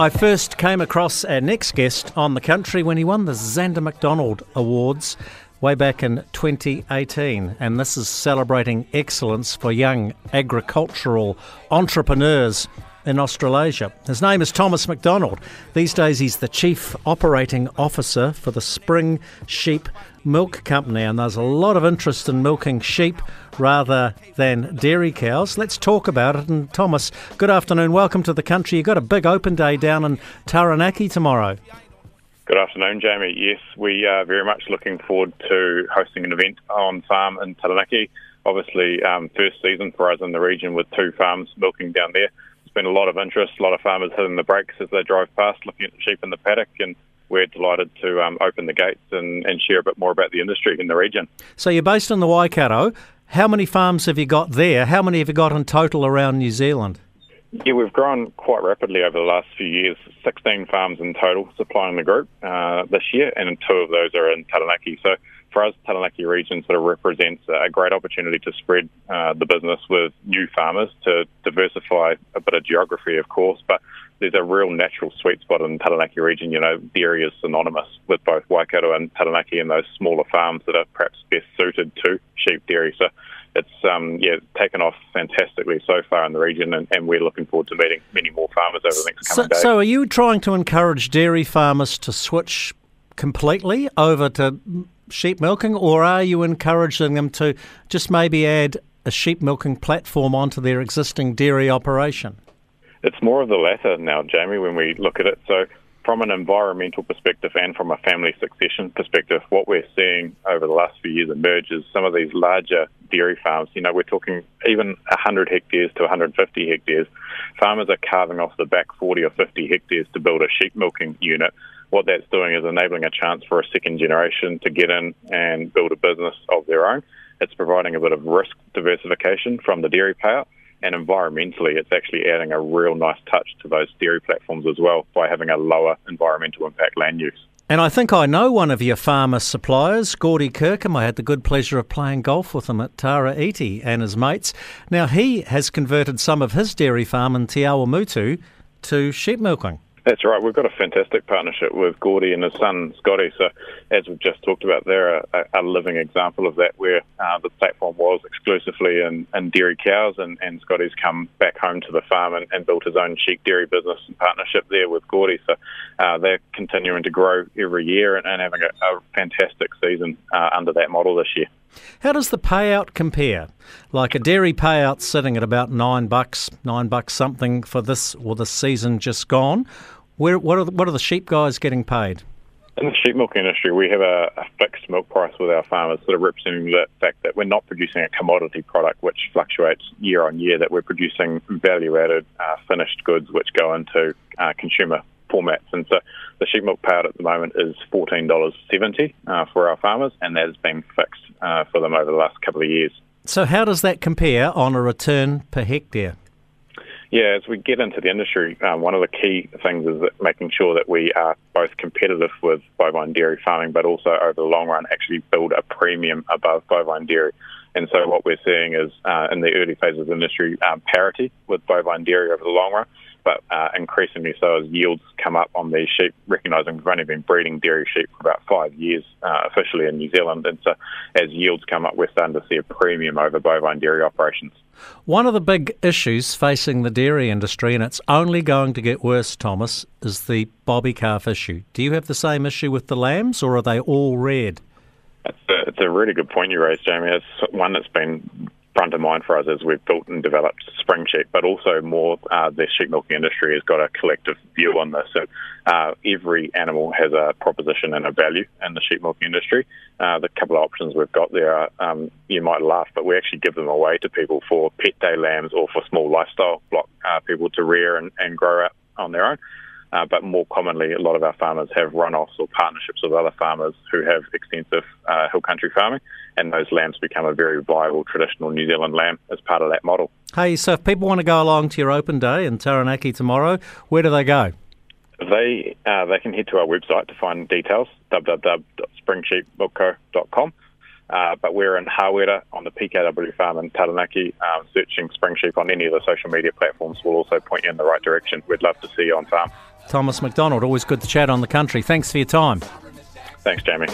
I first came across our next guest on the country when he won the Zanda McDonald Awards way back in 2018. And this is celebrating excellence for young agricultural entrepreneurs in Australasia. His name is Thomas Macdonald. These days, he's the Chief Operating Officer for the Spring Sheep Milk Company, and there's a lot of interest in milking sheep rather than dairy cows. Let's talk about it. And Thomas, good afternoon. Welcome to the country. You've got a big open day down in Taranaki tomorrow. Good afternoon, Jamie. Yes, we are very much looking forward to hosting an event on farm in Taranaki. Obviously, um, first season for us in the region with two farms milking down there. There's been a lot of interest, a lot of farmers hitting the brakes as they drive past, looking at the sheep in the paddock, and we're delighted to um, open the gates and, and share a bit more about the industry in the region. So you're based in the Waikato. How many farms have you got there? How many have you got in total around New Zealand? Yeah, we've grown quite rapidly over the last few years. 16 farms in total supplying the group uh, this year, and two of those are in Taranaki. So for us, Taranaki region sort of represents a great opportunity to spread uh, the business with new farmers to diversify a bit of geography, of course, but there's a real natural sweet spot in Taranaki region. You know, dairy is synonymous with both Waikato and Taranaki and those smaller farms that are perhaps best suited to sheep dairy. So it's um, yeah taken off fantastically so far in the region, and, and, we're looking forward to meeting many more farmers over the next coming so, days. So, are you trying to encourage dairy farmers to switch completely over to sheep milking, or are you encouraging them to just maybe add a sheep milking platform onto their existing dairy operation? It's more of the latter now, Jamie, when we look at it. So, from an environmental perspective and from a family succession perspective, what we're seeing over the last few years emerge is some of these larger dairy farms. You know, we're talking even 100 hectares to 150 hectares. Farmers are carving off the back 40 or 50 hectares to build a sheep milking unit. What that's doing is enabling a chance for a second generation to get in and build a business of their own. It's providing a bit of risk diversification from the dairy payout and environmentally, it's actually adding a real nice touch to those dairy platforms as well by having a lower environmental impact land use. And I think I know one of your farmer suppliers, Gordy Kirkham. I had the good pleasure of playing golf with him at Tara Iti and his mates. Now, he has converted some of his dairy farm in Te Awamutu to sheep milking. That's right. We've got a fantastic partnership with Gordy and his son Scotty. So, as we've just talked about, they're a, a living example of that, where uh, the platform was exclusively in, in dairy cows, and, and, Scotty's come back home to the farm and, and, built his own sheep dairy business and partnership there with Gordy. So, uh, they're continuing to grow every year and, and having a, a, fantastic season uh, under that model this year. How does the payout compare? Like a dairy payout sitting at about nine bucks, nine bucks something for this or the season just gone. Where what are the, what are the sheep guys getting paid? In the sheep milk industry, we have a, a, fixed milk price with our farmers, sort of representing the fact that we're not producing a commodity product which fluctuates year on year, that we're producing value added uh, finished goods which go into uh, consumer formats. And so the sheep milk payout at the moment is $14.70 uh, for our farmers, and that has been fixed uh, for them over the last couple of years. So, how does that compare on a return per hectare? Yeah, as we get into the industry, um, one of the key things is that making sure that we are both competitive with bovine dairy farming, but also over the long run actually build a premium above bovine dairy. And so what we're seeing is uh, in the early phases of the industry, um, parity with bovine dairy over the long run but uh, increasingly so as yields come up on these sheep, recognising we've only been breeding dairy sheep for about five years uh, officially in New Zealand. And so as yields come up, we're starting to see a premium over bovine dairy operations. One of the big issues facing the dairy industry, and it's only going to get worse, Thomas, is the bobby calf issue. Do you have the same issue with the lambs, or are they all red? It's a, it's a really good point you raised, Jamie. It's one that's been front of mind for us as we've built and developed spring sheep, but also more uh, the sheep milking industry has got a collective view on this. So uh, every animal has a proposition and a value in the sheep milking industry. Uh, the couple of options we've got there are, um, you might laugh, but we actually give them away to people for pet day lambs or for small lifestyle block uh, people to rear and, and grow out on their own. Uh, but more commonly, a lot of our farmers have run-offs or partnerships with other farmers who have extensive uh, hill country farming, and those lambs become a very viable traditional New Zealand lamb as part of that model. Hey, so if people want to go along to your open day in Taranaki tomorrow, where do they go? They uh, they can head to our website to find details www.springsheepmilkco.com. Uh, but we're in Hawera on the PKW farm in Taranaki. Um, searching spring sheep on any of the social media platforms will also point you in the right direction. We'd love to see you on farm. Thomas Macdonald, always good to chat on the country. Thanks for your time. Thanks, Jamie.